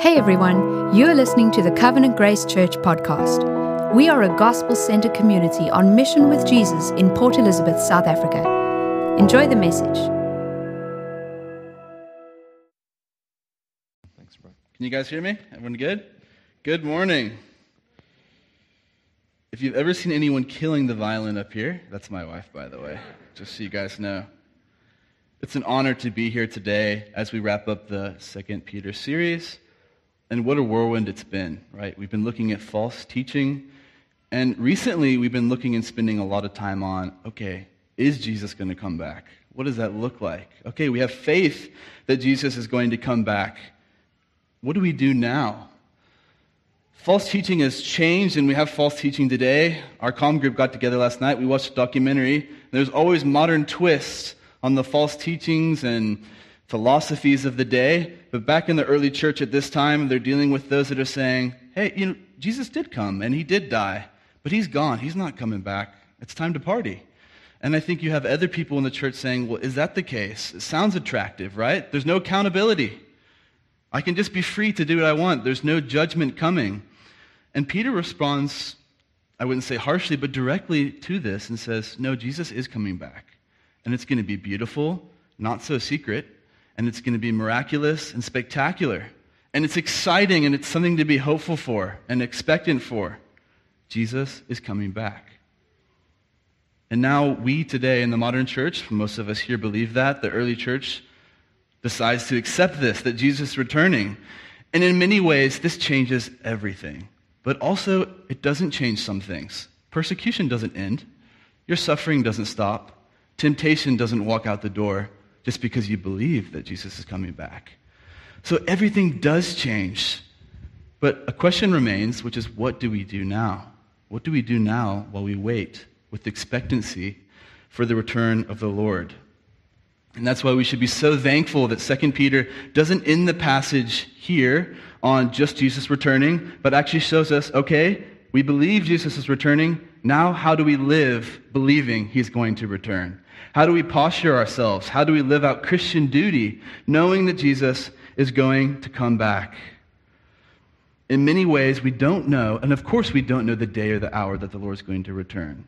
Hey everyone, you're listening to the Covenant Grace Church podcast. We are a gospel centered community on mission with Jesus in Port Elizabeth, South Africa. Enjoy the message. Thanks, bro. Can you guys hear me? Everyone good? Good morning. If you've ever seen anyone killing the violin up here, that's my wife, by the way, just so you guys know. It's an honor to be here today as we wrap up the Second Peter series. And what a whirlwind it's been, right? We've been looking at false teaching. And recently, we've been looking and spending a lot of time on okay, is Jesus going to come back? What does that look like? Okay, we have faith that Jesus is going to come back. What do we do now? False teaching has changed, and we have false teaching today. Our com group got together last night. We watched a documentary. There's always modern twists on the false teachings and philosophies of the day. But back in the early church at this time, they're dealing with those that are saying, hey, you know, Jesus did come and he did die, but he's gone. He's not coming back. It's time to party. And I think you have other people in the church saying, well, is that the case? It sounds attractive, right? There's no accountability. I can just be free to do what I want. There's no judgment coming. And Peter responds, I wouldn't say harshly, but directly to this and says, No, Jesus is coming back. And it's going to be beautiful, not so secret and it's going to be miraculous and spectacular. And it's exciting and it's something to be hopeful for and expectant for. Jesus is coming back. And now, we today in the modern church, most of us here believe that. The early church decides to accept this, that Jesus is returning. And in many ways, this changes everything. But also, it doesn't change some things. Persecution doesn't end, your suffering doesn't stop, temptation doesn't walk out the door just because you believe that Jesus is coming back. So everything does change. But a question remains, which is what do we do now? What do we do now while we wait with expectancy for the return of the Lord? And that's why we should be so thankful that 2 Peter doesn't end the passage here on just Jesus returning, but actually shows us okay, we believe Jesus is returning. Now, how do we live believing he's going to return? How do we posture ourselves? How do we live out Christian duty knowing that Jesus is going to come back? In many ways, we don't know, and of course, we don't know the day or the hour that the Lord is going to return.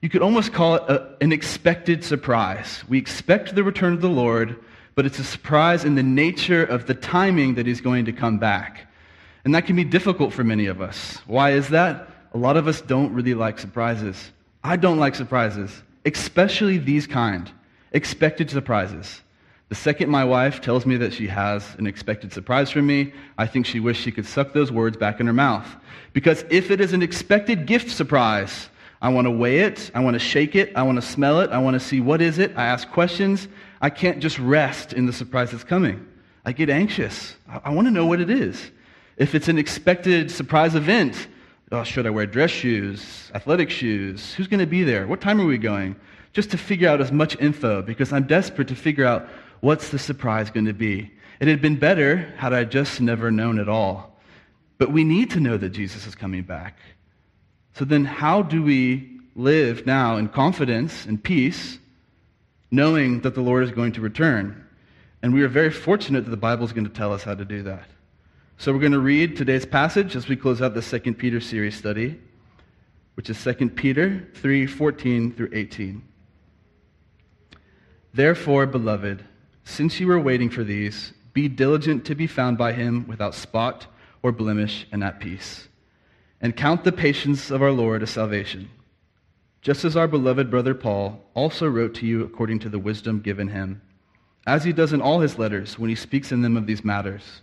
You could almost call it a, an expected surprise. We expect the return of the Lord, but it's a surprise in the nature of the timing that he's going to come back. And that can be difficult for many of us. Why is that? A lot of us don't really like surprises. I don't like surprises especially these kind, expected surprises. The second my wife tells me that she has an expected surprise from me, I think she wished she could suck those words back in her mouth. Because if it is an expected gift surprise, I want to weigh it, I want to shake it, I want to smell it, I want to see what is it, I ask questions. I can't just rest in the surprise that's coming. I get anxious. I, I want to know what it is. If it's an expected surprise event, oh, should I wear dress shoes, athletic shoes? Who's going to be there? What time are we going? Just to figure out as much info because I'm desperate to figure out what's the surprise going to be. It had been better had I just never known at all. But we need to know that Jesus is coming back. So then, how do we live now in confidence and peace, knowing that the Lord is going to return? And we are very fortunate that the Bible is going to tell us how to do that. So we're going to read today's passage as we close out the 2 Peter series study, which is 2 Peter 3 14 through 18. Therefore, beloved, since you are waiting for these, be diligent to be found by him without spot or blemish and at peace. And count the patience of our Lord a salvation, just as our beloved brother Paul also wrote to you according to the wisdom given him, as he does in all his letters when he speaks in them of these matters.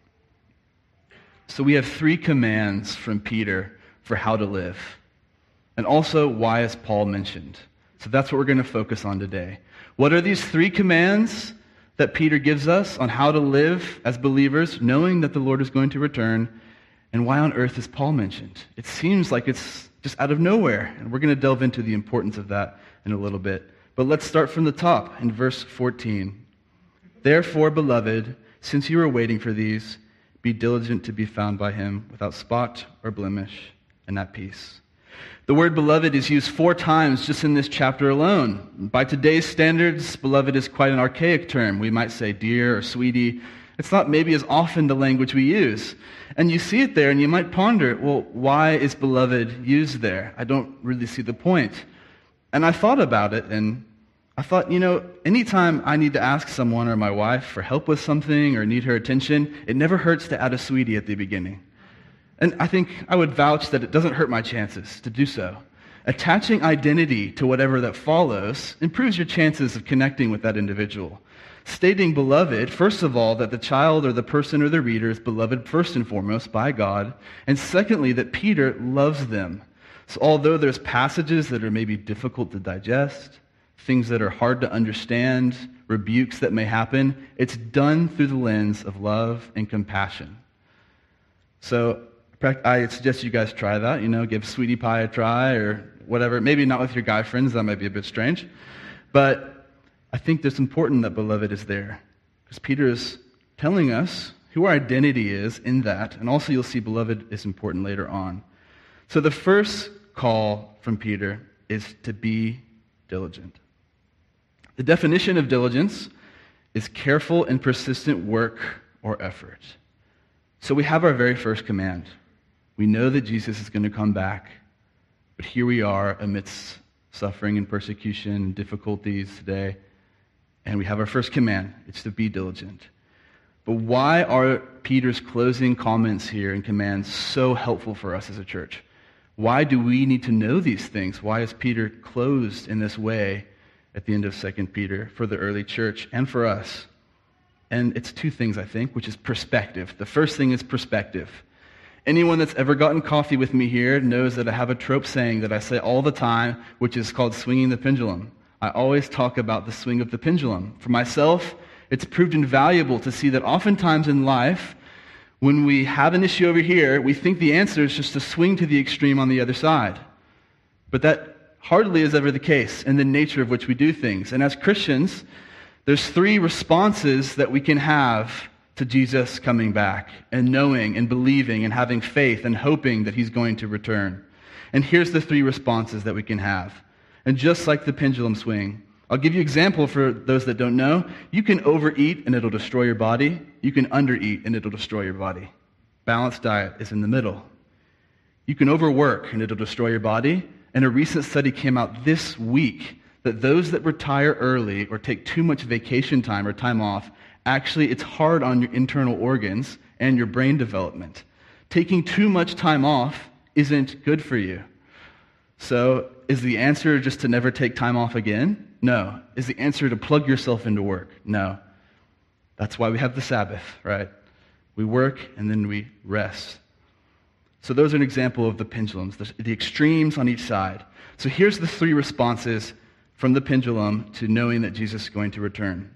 So we have three commands from Peter for how to live. And also, why is Paul mentioned? So that's what we're going to focus on today. What are these three commands that Peter gives us on how to live as believers, knowing that the Lord is going to return? And why on earth is Paul mentioned? It seems like it's just out of nowhere. And we're going to delve into the importance of that in a little bit. But let's start from the top in verse 14. Therefore, beloved, since you are waiting for these, be diligent to be found by him without spot or blemish and at peace. The word beloved is used four times just in this chapter alone. By today's standards, beloved is quite an archaic term. We might say dear or sweetie. It's not maybe as often the language we use. And you see it there and you might ponder, well, why is beloved used there? I don't really see the point. And I thought about it and I thought, you know, anytime I need to ask someone or my wife for help with something or need her attention, it never hurts to add a sweetie at the beginning. And I think I would vouch that it doesn't hurt my chances to do so. Attaching identity to whatever that follows improves your chances of connecting with that individual. Stating beloved, first of all, that the child or the person or the reader is beloved first and foremost by God, and secondly, that Peter loves them. So, although there's passages that are maybe difficult to digest, things that are hard to understand, rebukes that may happen, it's done through the lens of love and compassion. So, I suggest you guys try that. You know, give sweetie pie a try or whatever. Maybe not with your guy friends, that might be a bit strange. But I think it's important that beloved is there because Peter is telling us who our identity is in that. And also, you'll see beloved is important later on. So, the first call from Peter is to be diligent. The definition of diligence is careful and persistent work or effort. So, we have our very first command we know that Jesus is going to come back, but here we are amidst suffering and persecution and difficulties today, and we have our first command it's to be diligent. But why are Peter's closing comments here and commands so helpful for us as a church? Why do we need to know these things? Why is Peter closed in this way at the end of 2 Peter for the early church and for us? And it's two things, I think, which is perspective. The first thing is perspective. Anyone that's ever gotten coffee with me here knows that I have a trope saying that I say all the time, which is called swinging the pendulum. I always talk about the swing of the pendulum. For myself, it's proved invaluable to see that oftentimes in life, when we have an issue over here, we think the answer is just to swing to the extreme on the other side. But that hardly is ever the case in the nature of which we do things. And as Christians, there's three responses that we can have to Jesus coming back and knowing and believing and having faith and hoping that he's going to return. And here's the three responses that we can have. And just like the pendulum swing, I'll give you example for those that don't know. You can overeat and it'll destroy your body. You can undereat and it'll destroy your body. Balanced diet is in the middle. You can overwork and it'll destroy your body. And a recent study came out this week that those that retire early or take too much vacation time or time off actually it's hard on your internal organs and your brain development. Taking too much time off isn't good for you. So, is the answer just to never take time off again? No. Is the answer to plug yourself into work? No. That's why we have the Sabbath, right? We work and then we rest. So, those are an example of the pendulums, the, the extremes on each side. So, here's the three responses from the pendulum to knowing that Jesus is going to return.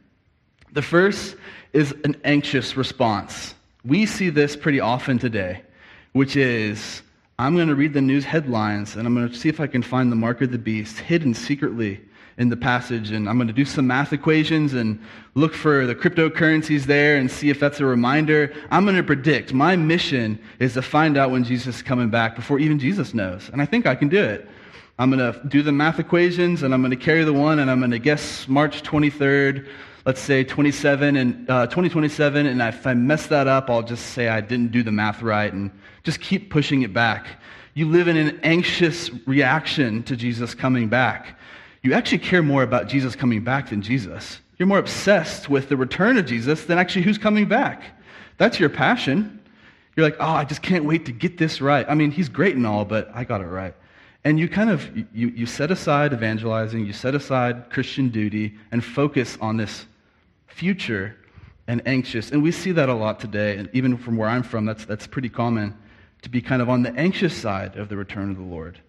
The first is an anxious response. We see this pretty often today, which is I'm going to read the news headlines and I'm going to see if I can find the mark of the beast hidden secretly in the passage. And I'm going to do some math equations and look for the cryptocurrencies there and see if that's a reminder. I'm going to predict. My mission is to find out when Jesus is coming back before even Jesus knows. And I think I can do it. I'm going to do the math equations and I'm going to carry the one and I'm going to guess March 23rd let's say 27 and uh, 2027, and if I mess that up, I'll just say I didn't do the math right and just keep pushing it back. You live in an anxious reaction to Jesus coming back. You actually care more about Jesus coming back than Jesus. You're more obsessed with the return of Jesus than actually who's coming back. That's your passion. You're like, oh, I just can't wait to get this right. I mean, he's great and all, but I got it right. And you kind of you, you set aside evangelizing, you set aside Christian duty, and focus on this future and anxious. And we see that a lot today. And even from where I'm from, that's, that's pretty common to be kind of on the anxious side of the return of the Lord.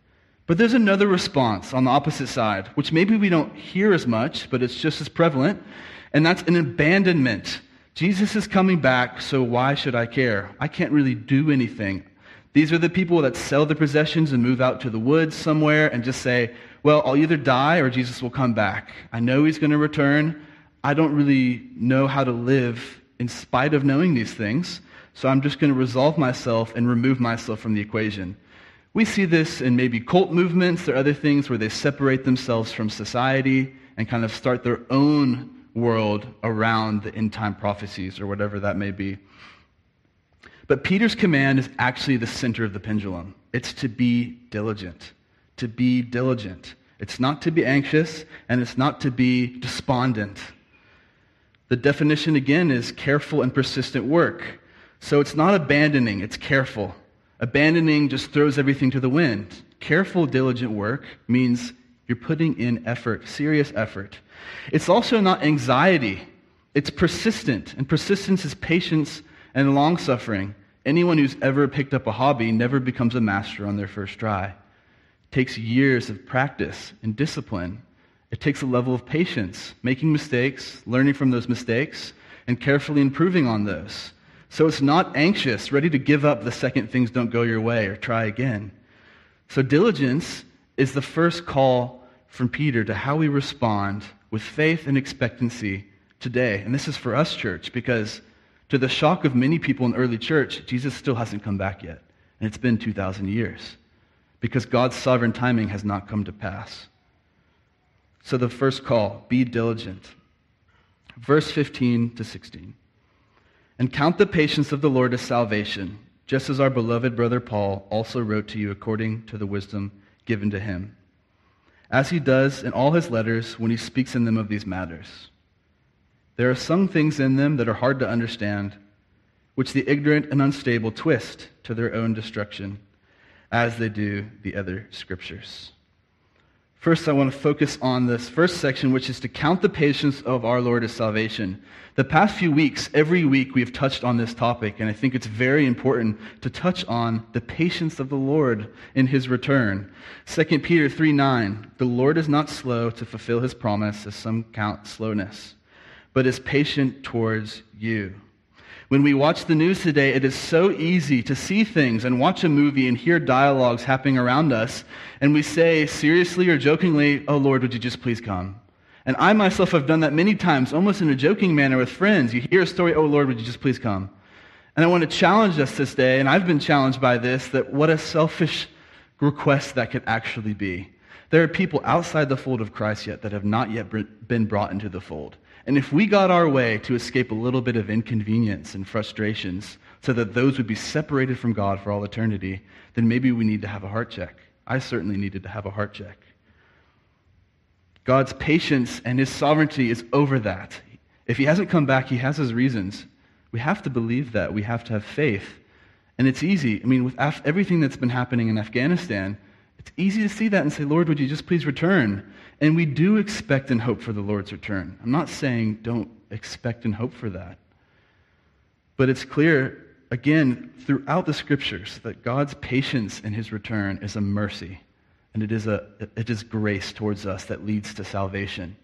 But there's another response on the opposite side, which maybe we don't hear as much, but it's just as prevalent, and that's an abandonment. Jesus is coming back, so why should I care? I can't really do anything. These are the people that sell their possessions and move out to the woods somewhere and just say, Well, I'll either die or Jesus will come back. I know he's going to return. I don't really know how to live in spite of knowing these things, so I'm just going to resolve myself and remove myself from the equation. We see this in maybe cult movements or other things where they separate themselves from society and kind of start their own world around the end time prophecies or whatever that may be. But Peter's command is actually the center of the pendulum. It's to be diligent. To be diligent. It's not to be anxious, and it's not to be despondent. The definition again is careful and persistent work. So it's not abandoning, it's careful. Abandoning just throws everything to the wind. Careful, diligent work means you're putting in effort, serious effort. It's also not anxiety, it's persistent. And persistence is patience and long suffering. Anyone who's ever picked up a hobby never becomes a master on their first try. It takes years of practice and discipline. It takes a level of patience, making mistakes, learning from those mistakes, and carefully improving on those. So it's not anxious, ready to give up the second things don't go your way or try again. So diligence is the first call from Peter to how we respond with faith and expectancy today. And this is for us, church, because to the shock of many people in early church, Jesus still hasn't come back yet. And it's been 2,000 years because God's sovereign timing has not come to pass. So the first call be diligent. Verse 15 to 16. And count the patience of the Lord as salvation, just as our beloved brother Paul also wrote to you according to the wisdom given to him, as he does in all his letters when he speaks in them of these matters. There are some things in them that are hard to understand, which the ignorant and unstable twist to their own destruction, as they do the other scriptures. First, I want to focus on this first section, which is to count the patience of our Lord as salvation. The past few weeks, every week, we've touched on this topic, and I think it's very important to touch on the patience of the Lord in his return. 2 Peter 3 9, the Lord is not slow to fulfill his promise, as some count slowness but is patient towards you. When we watch the news today, it is so easy to see things and watch a movie and hear dialogues happening around us, and we say seriously or jokingly, Oh Lord, would you just please come? And I myself have done that many times, almost in a joking manner with friends. You hear a story, Oh Lord, would you just please come? And I want to challenge us this day, and I've been challenged by this, that what a selfish request that could actually be. There are people outside the fold of Christ yet that have not yet been brought into the fold. And if we got our way to escape a little bit of inconvenience and frustrations so that those would be separated from God for all eternity, then maybe we need to have a heart check. I certainly needed to have a heart check. God's patience and his sovereignty is over that. If he hasn't come back, he has his reasons. We have to believe that. We have to have faith. And it's easy. I mean, with Af- everything that's been happening in Afghanistan, it's easy to see that and say, Lord, would you just please return? And we do expect and hope for the Lord's return. I'm not saying don't expect and hope for that. But it's clear, again, throughout the scriptures, that God's patience in his return is a mercy. And it is, a, it is grace towards us that leads to salvation.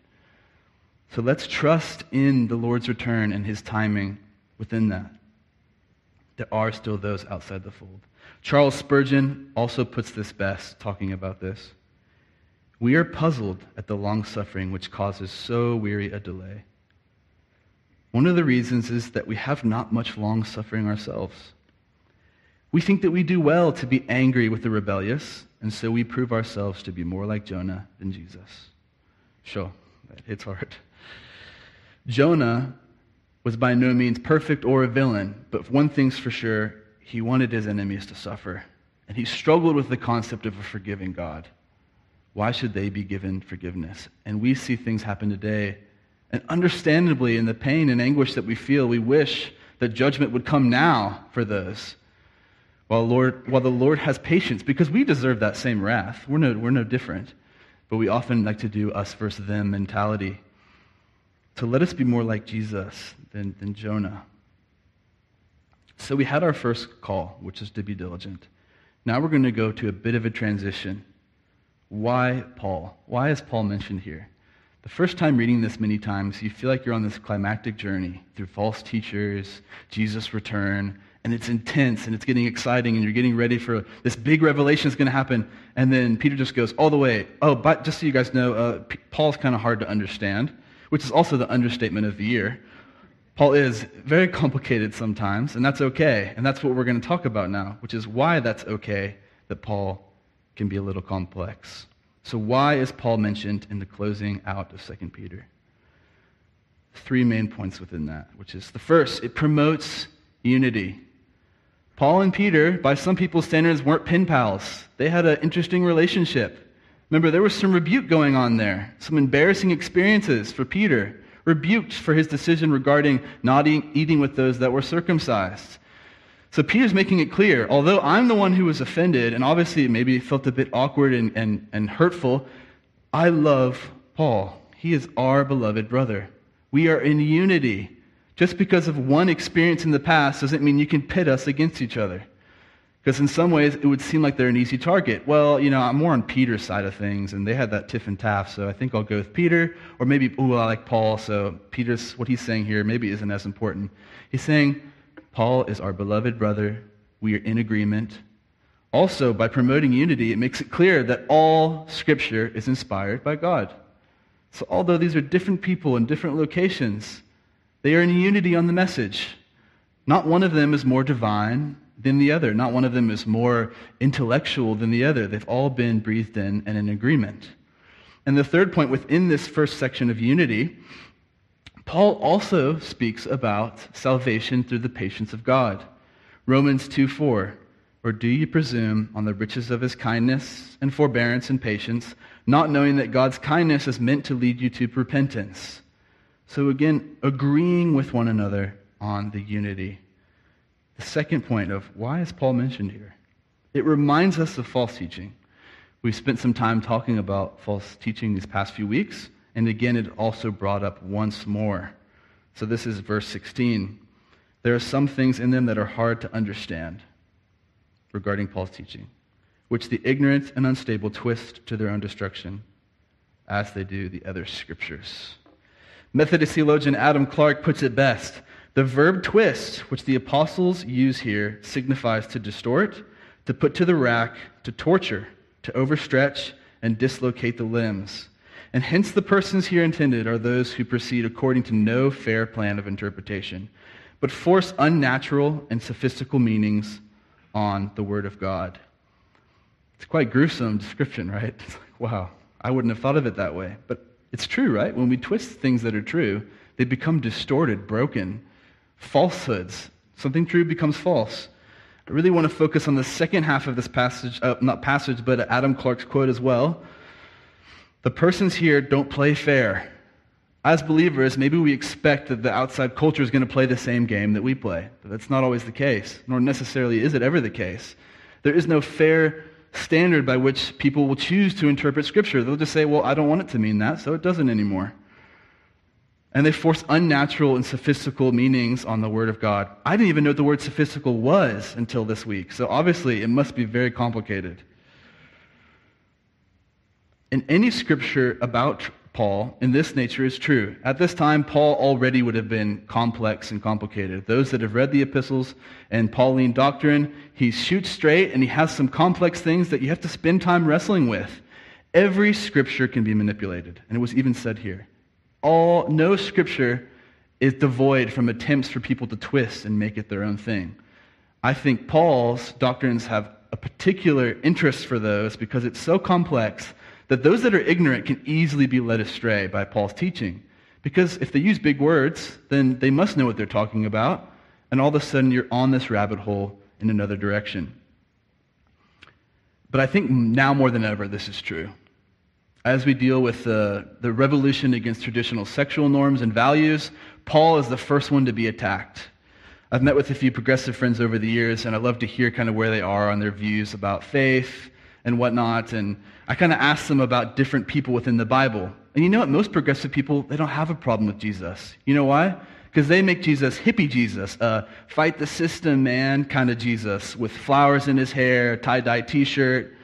So let's trust in the Lord's return and his timing within that. There are still those outside the fold. Charles Spurgeon also puts this best, talking about this. We are puzzled at the long suffering which causes so weary a delay. One of the reasons is that we have not much long suffering ourselves. We think that we do well to be angry with the rebellious, and so we prove ourselves to be more like Jonah than Jesus. Sure, that hits hard. Jonah was by no means perfect or a villain, but one thing's for sure he wanted his enemies to suffer, and he struggled with the concept of a forgiving God. Why should they be given forgiveness? And we see things happen today. And understandably, in the pain and anguish that we feel, we wish that judgment would come now for those. While, Lord, while the Lord has patience, because we deserve that same wrath. We're no, we're no different. But we often like to do us versus them mentality. So let us be more like Jesus than, than Jonah. So we had our first call, which is to be diligent. Now we're going to go to a bit of a transition why Paul? Why is Paul mentioned here? The first time reading this many times, you feel like you're on this climactic journey through false teachers, Jesus' return, and it's intense and it's getting exciting and you're getting ready for this big revelation is going to happen. And then Peter just goes all the way. Oh, but just so you guys know, uh, Paul's kind of hard to understand, which is also the understatement of the year. Paul is very complicated sometimes, and that's okay. And that's what we're going to talk about now, which is why that's okay that Paul can be a little complex. So, why is Paul mentioned in the closing out of 2 Peter? Three main points within that, which is the first, it promotes unity. Paul and Peter, by some people's standards, weren't pen pals. They had an interesting relationship. Remember, there was some rebuke going on there, some embarrassing experiences for Peter, rebuked for his decision regarding not eating with those that were circumcised. So Peter's making it clear, although I'm the one who was offended, and obviously maybe felt a bit awkward and, and, and hurtful, I love Paul. He is our beloved brother. We are in unity. Just because of one experience in the past doesn't mean you can pit us against each other. Because in some ways, it would seem like they're an easy target. Well, you know, I'm more on Peter's side of things, and they had that tiff and taff, so I think I'll go with Peter. Or maybe, oh, I like Paul, so Peter's, what he's saying here maybe isn't as important. He's saying, Paul is our beloved brother. We are in agreement. Also, by promoting unity, it makes it clear that all Scripture is inspired by God. So, although these are different people in different locations, they are in unity on the message. Not one of them is more divine than the other. Not one of them is more intellectual than the other. They've all been breathed in and in agreement. And the third point within this first section of unity, Paul also speaks about salvation through the patience of God. Romans 2 4. Or do you presume on the riches of his kindness and forbearance and patience, not knowing that God's kindness is meant to lead you to repentance? So, again, agreeing with one another on the unity. The second point of why is Paul mentioned here? It reminds us of false teaching. We've spent some time talking about false teaching these past few weeks, and again, it also brought up once more. So, this is verse 16. There are some things in them that are hard to understand regarding Paul's teaching, which the ignorant and unstable twist to their own destruction, as they do the other scriptures. Methodist theologian Adam Clarke puts it best. The verb twist, which the apostles use here, signifies to distort, to put to the rack, to torture, to overstretch, and dislocate the limbs. And hence the persons here intended are those who proceed according to no fair plan of interpretation, but force unnatural and sophistical meanings on the Word of God. It's quite gruesome description, right? Like, wow, I wouldn't have thought of it that way. But it's true, right? When we twist things that are true, they become distorted, broken, falsehoods. Something true becomes false. I really want to focus on the second half of this passage, uh, not passage, but Adam Clarke's quote as well. The persons here don't play fair. As believers, maybe we expect that the outside culture is going to play the same game that we play. But that's not always the case, nor necessarily is it ever the case. There is no fair standard by which people will choose to interpret Scripture. They'll just say, well, I don't want it to mean that, so it doesn't anymore. And they force unnatural and sophistical meanings on the Word of God. I didn't even know what the word sophistical was until this week, so obviously it must be very complicated. In any scripture about Paul in this nature is true. At this time, Paul already would have been complex and complicated. Those that have read the epistles and Pauline doctrine, he shoots straight and he has some complex things that you have to spend time wrestling with. Every scripture can be manipulated, and it was even said here. All no scripture is devoid from attempts for people to twist and make it their own thing. I think Paul's doctrines have a particular interest for those because it's so complex that those that are ignorant can easily be led astray by Paul's teaching. Because if they use big words, then they must know what they're talking about, and all of a sudden you're on this rabbit hole in another direction. But I think now more than ever, this is true. As we deal with the, the revolution against traditional sexual norms and values, Paul is the first one to be attacked. I've met with a few progressive friends over the years, and I love to hear kind of where they are on their views about faith and whatnot. And I kind of ask them about different people within the Bible. And you know what? Most progressive people, they don't have a problem with Jesus. You know why? Because they make Jesus hippie Jesus, uh, fight the system man kind of Jesus with flowers in his hair, tie dye t shirt.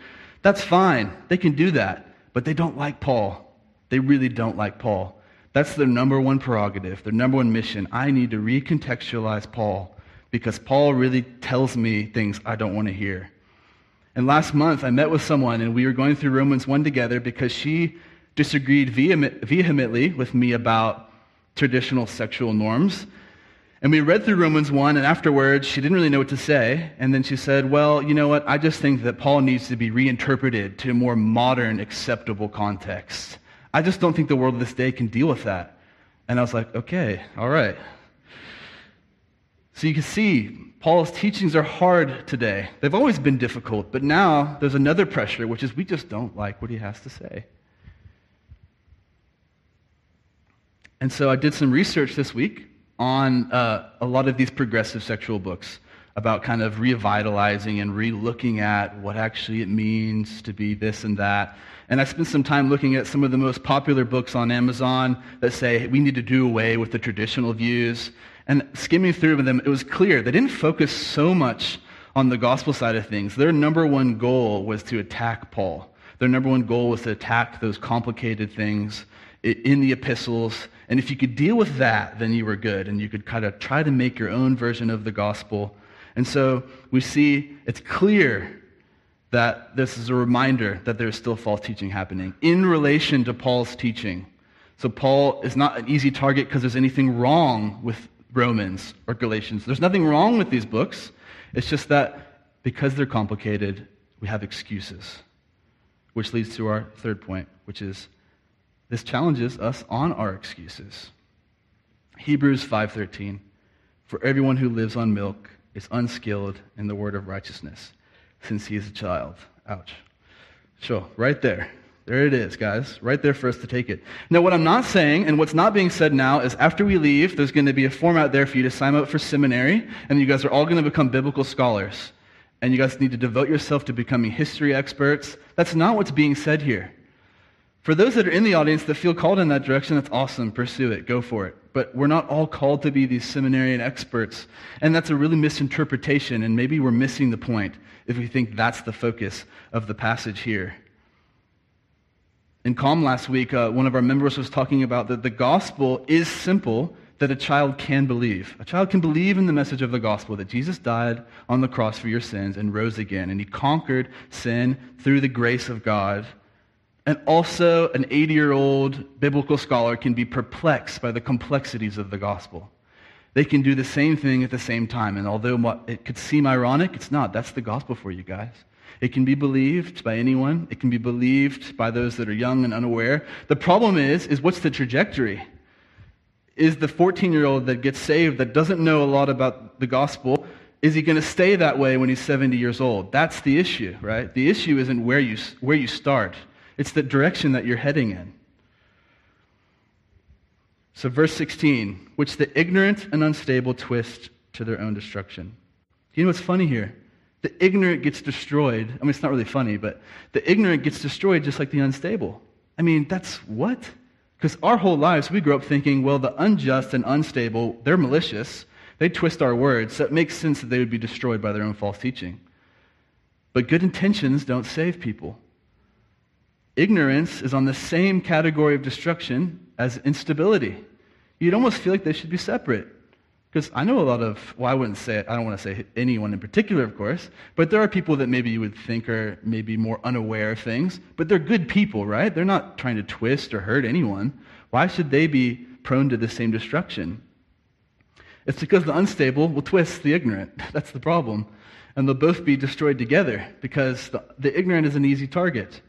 That's fine. They can do that. But they don't like Paul. They really don't like Paul. That's their number one prerogative, their number one mission. I need to recontextualize Paul because Paul really tells me things I don't want to hear. And last month, I met with someone, and we were going through Romans 1 together because she disagreed vehemently with me about traditional sexual norms. And we read through Romans 1, and afterwards, she didn't really know what to say. And then she said, Well, you know what? I just think that Paul needs to be reinterpreted to a more modern, acceptable context. I just don't think the world of this day can deal with that. And I was like, Okay, all right. So you can see Paul's teachings are hard today. They've always been difficult, but now there's another pressure, which is we just don't like what he has to say. And so I did some research this week on uh, a lot of these progressive sexual books about kind of revitalizing and re-looking at what actually it means to be this and that. And I spent some time looking at some of the most popular books on Amazon that say we need to do away with the traditional views. And skimming through them, it was clear they didn't focus so much on the gospel side of things. Their number one goal was to attack Paul. Their number one goal was to attack those complicated things in the epistles and if you could deal with that, then you were good, and you could kind of try to make your own version of the gospel. And so we see it's clear that this is a reminder that there's still false teaching happening in relation to Paul's teaching. So Paul is not an easy target because there's anything wrong with Romans or Galatians. There's nothing wrong with these books. It's just that because they're complicated, we have excuses. Which leads to our third point, which is this challenges us on our excuses. Hebrews 5:13 For everyone who lives on milk is unskilled in the word of righteousness since he is a child. Ouch. Sure, right there. There it is, guys. Right there for us to take it. Now, what I'm not saying, and what's not being said now, is after we leave, there's going to be a form out there for you to sign up for seminary, and you guys are all going to become biblical scholars. And you guys need to devote yourself to becoming history experts. That's not what's being said here. For those that are in the audience that feel called in that direction, that's awesome. Pursue it. Go for it. But we're not all called to be these seminarian experts. And that's a really misinterpretation, and maybe we're missing the point if we think that's the focus of the passage here. In Com last week, uh, one of our members was talking about that the gospel is simple that a child can believe. A child can believe in the message of the gospel that Jesus died on the cross for your sins and rose again, and he conquered sin through the grace of God and also, an 80 year old biblical scholar can be perplexed by the complexities of the gospel. They can do the same thing at the same time. And although it could seem ironic, it's not. That's the gospel for you guys. It can be believed by anyone. It can be believed by those that are young and unaware. The problem is, is what's the trajectory? Is the 14 year old that gets saved that doesn't know a lot about the gospel, is he going to stay that way when he's 70 years old? That's the issue, right? The issue isn't where you, where you start. It's the direction that you're heading in. So, verse 16, which the ignorant and unstable twist to their own destruction. You know what's funny here? The ignorant gets destroyed. I mean, it's not really funny, but the ignorant gets destroyed just like the unstable. I mean, that's what? Because our whole lives, we grew up thinking, well, the unjust and unstable, they're malicious. They twist our words, so it makes sense that they would be destroyed by their own false teaching. But good intentions don't save people. Ignorance is on the same category of destruction as instability. You'd almost feel like they should be separate. Because I know a lot of, well, I wouldn't say I don't want to say anyone in particular, of course, but there are people that maybe you would think are maybe more unaware of things, but they're good people, right? They're not trying to twist or hurt anyone. Why should they be prone to the same destruction? It's because the unstable will twist the ignorant. That's the problem. And they'll both be destroyed together because the, the ignorant is an easy target.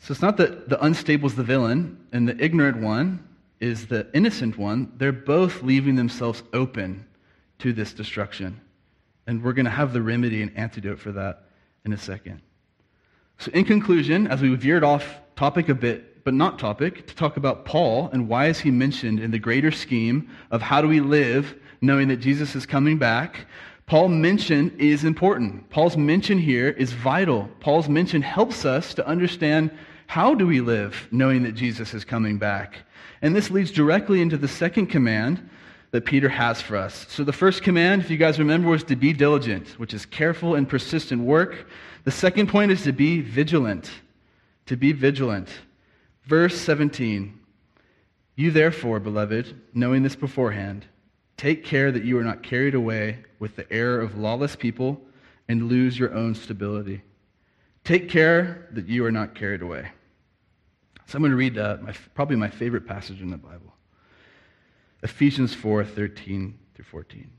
So it's not that the unstable is the villain and the ignorant one is the innocent one. They're both leaving themselves open to this destruction. And we're going to have the remedy and antidote for that in a second. So, in conclusion, as we veered off topic a bit, but not topic, to talk about Paul and why is he mentioned in the greater scheme of how do we live knowing that Jesus is coming back, Paul mention is important. Paul's mention here is vital. Paul's mention helps us to understand how do we live knowing that Jesus is coming back? And this leads directly into the second command that Peter has for us. So the first command, if you guys remember, was to be diligent, which is careful and persistent work. The second point is to be vigilant. To be vigilant. Verse 17 You therefore, beloved, knowing this beforehand, Take care that you are not carried away with the error of lawless people and lose your own stability. Take care that you are not carried away. So I'm going to read uh, my, probably my favorite passage in the Bible Ephesians 4 13 through 14.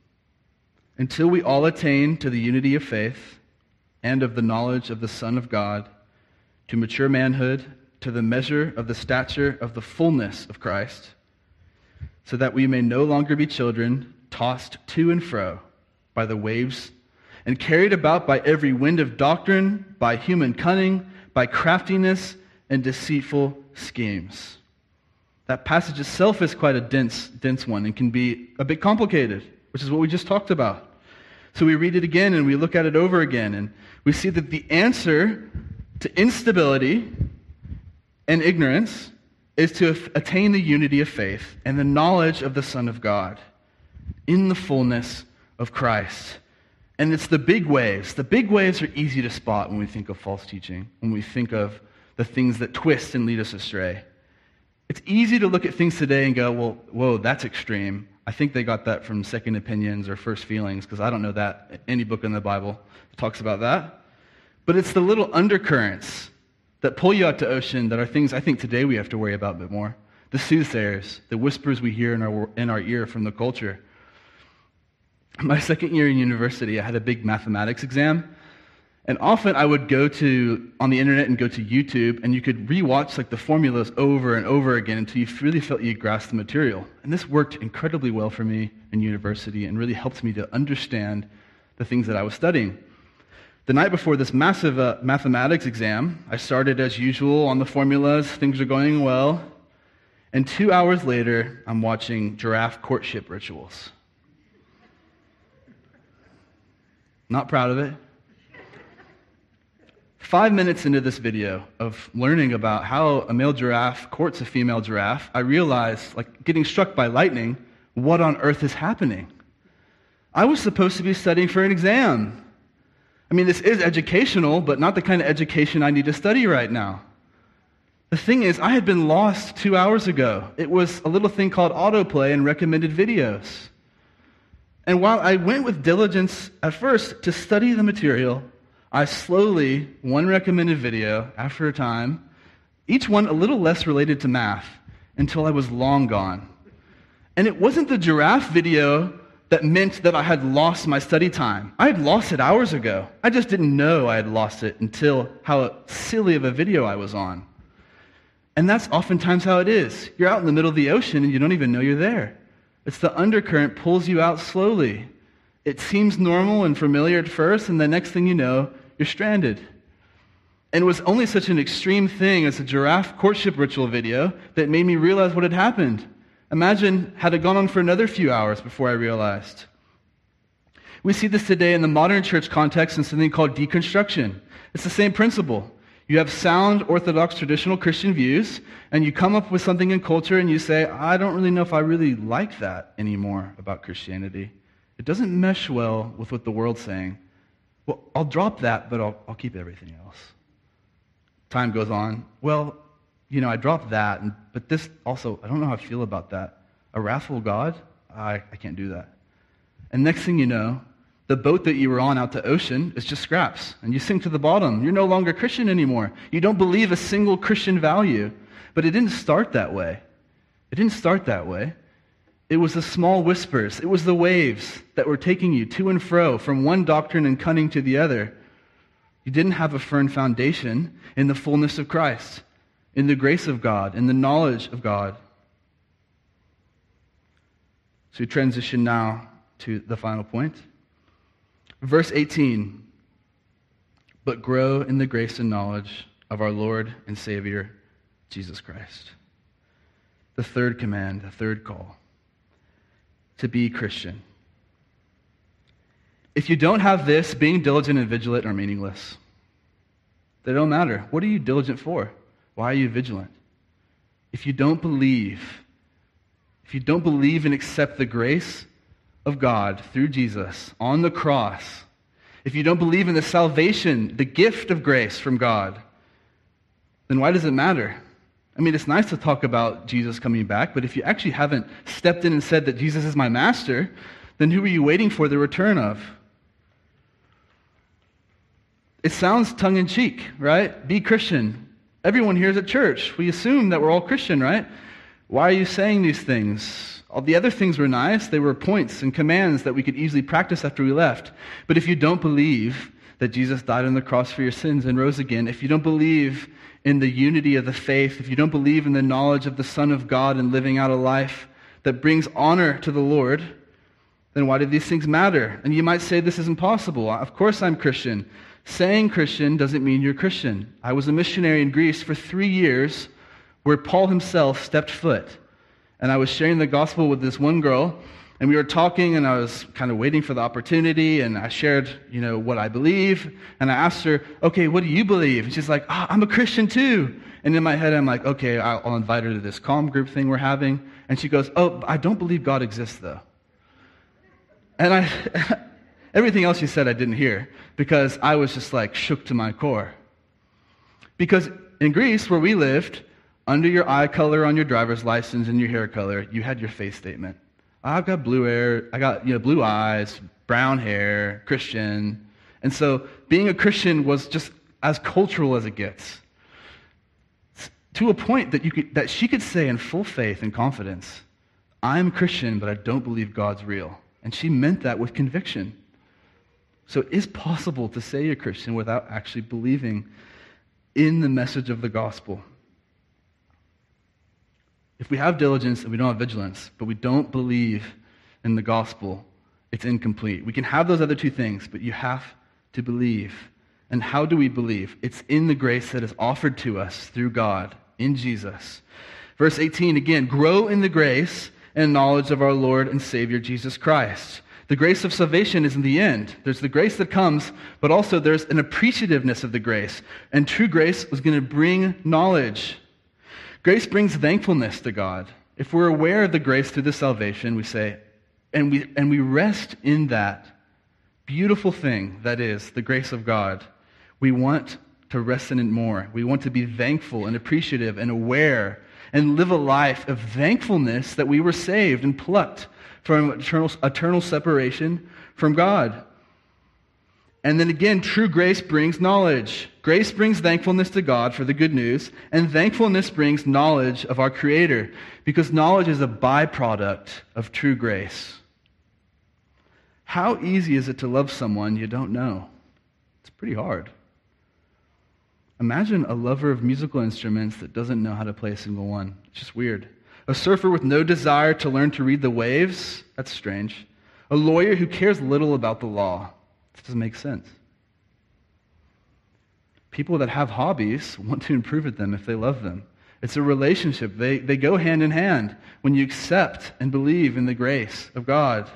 Until we all attain to the unity of faith and of the knowledge of the Son of God, to mature manhood, to the measure of the stature of the fullness of Christ, so that we may no longer be children, tossed to and fro by the waves, and carried about by every wind of doctrine, by human cunning, by craftiness, and deceitful schemes. That passage itself is quite a dense, dense one and can be a bit complicated, which is what we just talked about. So we read it again and we look at it over again, and we see that the answer to instability and ignorance is to attain the unity of faith and the knowledge of the Son of God in the fullness of Christ. And it's the big waves. The big waves are easy to spot when we think of false teaching, when we think of the things that twist and lead us astray. It's easy to look at things today and go, well, whoa, that's extreme. I think they got that from Second Opinions or First Feelings, because I don't know that any book in the Bible talks about that. But it's the little undercurrents that pull you out to ocean that are things I think today we have to worry about a bit more. The soothsayers, the whispers we hear in our, in our ear from the culture. My second year in university, I had a big mathematics exam. And often I would go to on the internet and go to YouTube, and you could rewatch like the formulas over and over again until you really felt you grasped the material. And this worked incredibly well for me in university and really helped me to understand the things that I was studying. The night before this massive uh, mathematics exam, I started as usual on the formulas. Things are going well. And two hours later, I'm watching giraffe courtship rituals. Not proud of it. Five minutes into this video of learning about how a male giraffe courts a female giraffe, I realized, like getting struck by lightning, what on earth is happening? I was supposed to be studying for an exam. I mean, this is educational, but not the kind of education I need to study right now. The thing is, I had been lost two hours ago. It was a little thing called autoplay and recommended videos. And while I went with diligence at first to study the material, I slowly, one recommended video after a time, each one a little less related to math, until I was long gone. And it wasn't the giraffe video that meant that I had lost my study time. I had lost it hours ago. I just didn't know I had lost it until how silly of a video I was on. And that's oftentimes how it is. You're out in the middle of the ocean and you don't even know you're there. It's the undercurrent pulls you out slowly. It seems normal and familiar at first, and the next thing you know, you're stranded. And it was only such an extreme thing as a giraffe courtship ritual video that made me realize what had happened. Imagine had it gone on for another few hours before I realized. We see this today in the modern church context in something called deconstruction. It's the same principle. You have sound, orthodox, traditional Christian views, and you come up with something in culture and you say, I don't really know if I really like that anymore about Christianity. It doesn't mesh well with what the world's saying. Well, I'll drop that, but I'll, I'll keep everything else. Time goes on. Well, you know, I dropped that, and, but this also, I don't know how I feel about that. A wrathful God? I, I can't do that. And next thing you know, the boat that you were on out to ocean is just scraps, and you sink to the bottom. You're no longer Christian anymore. You don't believe a single Christian value. But it didn't start that way. It didn't start that way. It was the small whispers, it was the waves that were taking you to and fro from one doctrine and cunning to the other. You didn't have a firm foundation in the fullness of Christ in the grace of God, in the knowledge of God. So we transition now to the final point. Verse 18 But grow in the grace and knowledge of our Lord and Savior, Jesus Christ. The third command, the third call to be Christian. If you don't have this, being diligent and vigilant are meaningless. They don't matter. What are you diligent for? Why are you vigilant? If you don't believe, if you don't believe and accept the grace of God through Jesus on the cross, if you don't believe in the salvation, the gift of grace from God, then why does it matter? I mean, it's nice to talk about Jesus coming back, but if you actually haven't stepped in and said that Jesus is my master, then who are you waiting for the return of? It sounds tongue in cheek, right? Be Christian. Everyone here is at church. We assume that we're all Christian, right? Why are you saying these things? All the other things were nice. They were points and commands that we could easily practice after we left. But if you don't believe that Jesus died on the cross for your sins and rose again, if you don't believe in the unity of the faith, if you don't believe in the knowledge of the Son of God and living out a life that brings honor to the Lord, then why do these things matter? And you might say this is impossible. Of course I'm Christian. Saying Christian doesn't mean you're Christian. I was a missionary in Greece for three years where Paul himself stepped foot. And I was sharing the gospel with this one girl, and we were talking, and I was kind of waiting for the opportunity, and I shared, you know, what I believe. And I asked her, okay, what do you believe? And she's like, oh, I'm a Christian too. And in my head, I'm like, okay, I'll, I'll invite her to this Com group thing we're having. And she goes, oh, I don't believe God exists, though. And I, everything else she said I didn't hear because I was just like shook to my core. Because in Greece, where we lived, under your eye color on your driver's license and your hair color, you had your face statement. I've got blue hair, I got you know, blue eyes, brown hair, Christian. And so being a Christian was just as cultural as it gets. To a point that, you could, that she could say in full faith and confidence, I'm Christian, but I don't believe God's real. And she meant that with conviction. So it is possible to say you're Christian without actually believing in the message of the gospel. If we have diligence and we don't have vigilance, but we don't believe in the gospel, it's incomplete. We can have those other two things, but you have to believe. And how do we believe? It's in the grace that is offered to us through God in Jesus. Verse 18 again, grow in the grace and knowledge of our Lord and Savior Jesus Christ. The grace of salvation is in the end. There's the grace that comes, but also there's an appreciativeness of the grace. And true grace is going to bring knowledge. Grace brings thankfulness to God. If we're aware of the grace through the salvation, we say, and we, and we rest in that beautiful thing that is the grace of God, we want to rest in it more. We want to be thankful and appreciative and aware and live a life of thankfulness that we were saved and plucked from eternal, eternal separation from God. And then again, true grace brings knowledge. Grace brings thankfulness to God for the good news, and thankfulness brings knowledge of our Creator, because knowledge is a byproduct of true grace. How easy is it to love someone you don't know? It's pretty hard. Imagine a lover of musical instruments that doesn't know how to play a single one. It's just weird. A surfer with no desire to learn to read the waves. That's strange. A lawyer who cares little about the law. This doesn't make sense. People that have hobbies want to improve at them if they love them. It's a relationship. They, they go hand in hand. When you accept and believe in the grace of God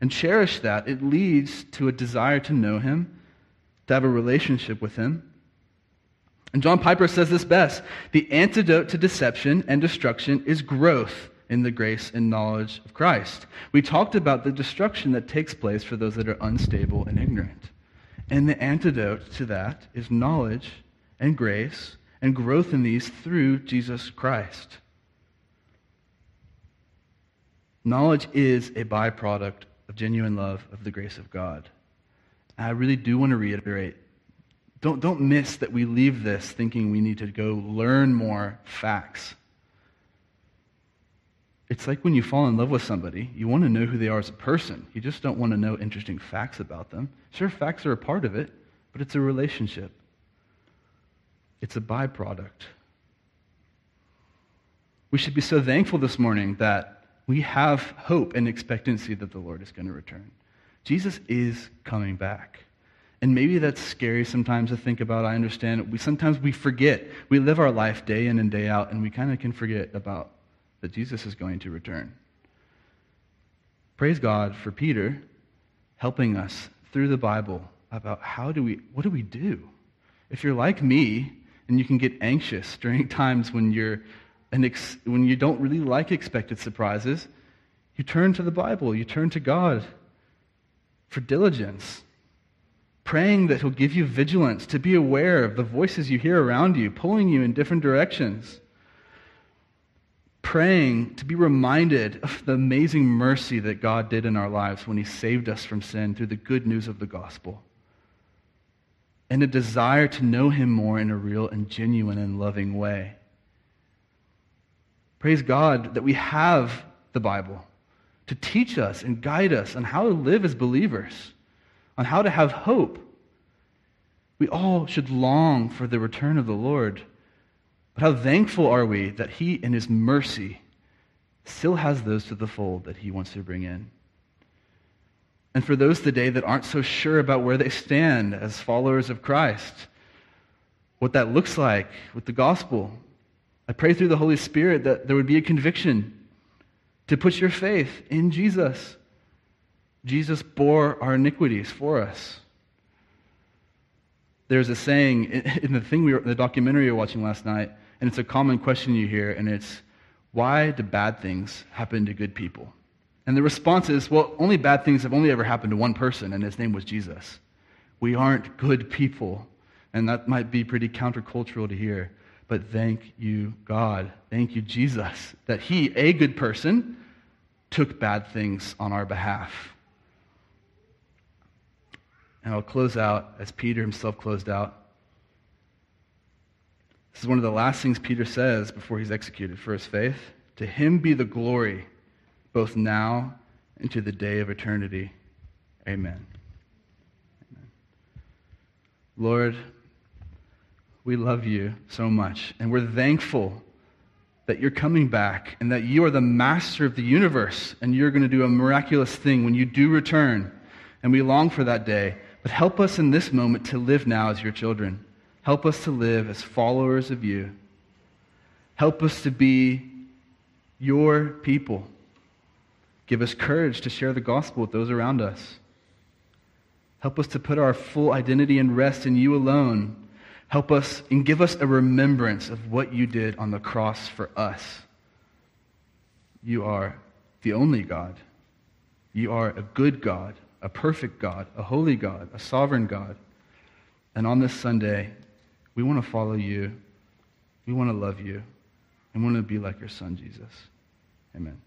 and cherish that, it leads to a desire to know Him, to have a relationship with Him. And John Piper says this best the antidote to deception and destruction is growth in the grace and knowledge of Christ. We talked about the destruction that takes place for those that are unstable and ignorant. And the antidote to that is knowledge and grace and growth in these through Jesus Christ. Knowledge is a byproduct of genuine love of the grace of God. I really do want to reiterate don't, don't miss that we leave this thinking we need to go learn more facts. It's like when you fall in love with somebody, you want to know who they are as a person. You just don't want to know interesting facts about them. Sure, facts are a part of it, but it's a relationship, it's a byproduct. We should be so thankful this morning that we have hope and expectancy that the Lord is going to return. Jesus is coming back. And maybe that's scary sometimes to think about. I understand. We sometimes we forget. We live our life day in and day out, and we kind of can forget about that Jesus is going to return. Praise God for Peter helping us through the Bible about how do we what do we do? If you're like me and you can get anxious during times when you're ex, when you don't really like expected surprises, you turn to the Bible, you turn to God for diligence praying that He'll give you vigilance to be aware of the voices you hear around you, pulling you in different directions. praying to be reminded of the amazing mercy that God did in our lives when He saved us from sin through the good news of the gospel. And a desire to know Him more in a real and genuine and loving way. Praise God that we have the Bible to teach us and guide us on how to live as believers, on how to have hope. We all should long for the return of the Lord. But how thankful are we that He, in His mercy, still has those to the fold that He wants to bring in. And for those today that aren't so sure about where they stand as followers of Christ, what that looks like with the gospel, I pray through the Holy Spirit that there would be a conviction to put your faith in Jesus. Jesus bore our iniquities for us. There's a saying in the thing we were, the documentary we were watching last night, and it's a common question you hear, and it's, why do bad things happen to good people? And the response is, well, only bad things have only ever happened to one person, and his name was Jesus. We aren't good people. And that might be pretty countercultural to hear. But thank you, God. Thank you, Jesus, that He, a good person, took bad things on our behalf. And I'll close out as Peter himself closed out. This is one of the last things Peter says before he's executed for his faith. To him be the glory, both now and to the day of eternity. Amen. Amen. Lord, we love you so much, and we're thankful that you're coming back and that you are the master of the universe and you're going to do a miraculous thing when you do return. And we long for that day. But help us in this moment to live now as your children. Help us to live as followers of you. Help us to be your people. Give us courage to share the gospel with those around us. Help us to put our full identity and rest in you alone Help us and give us a remembrance of what you did on the cross for us. You are the only God. You are a good God, a perfect God, a holy God, a sovereign God. And on this Sunday, we want to follow you. We want to love you. And want to be like your son, Jesus. Amen.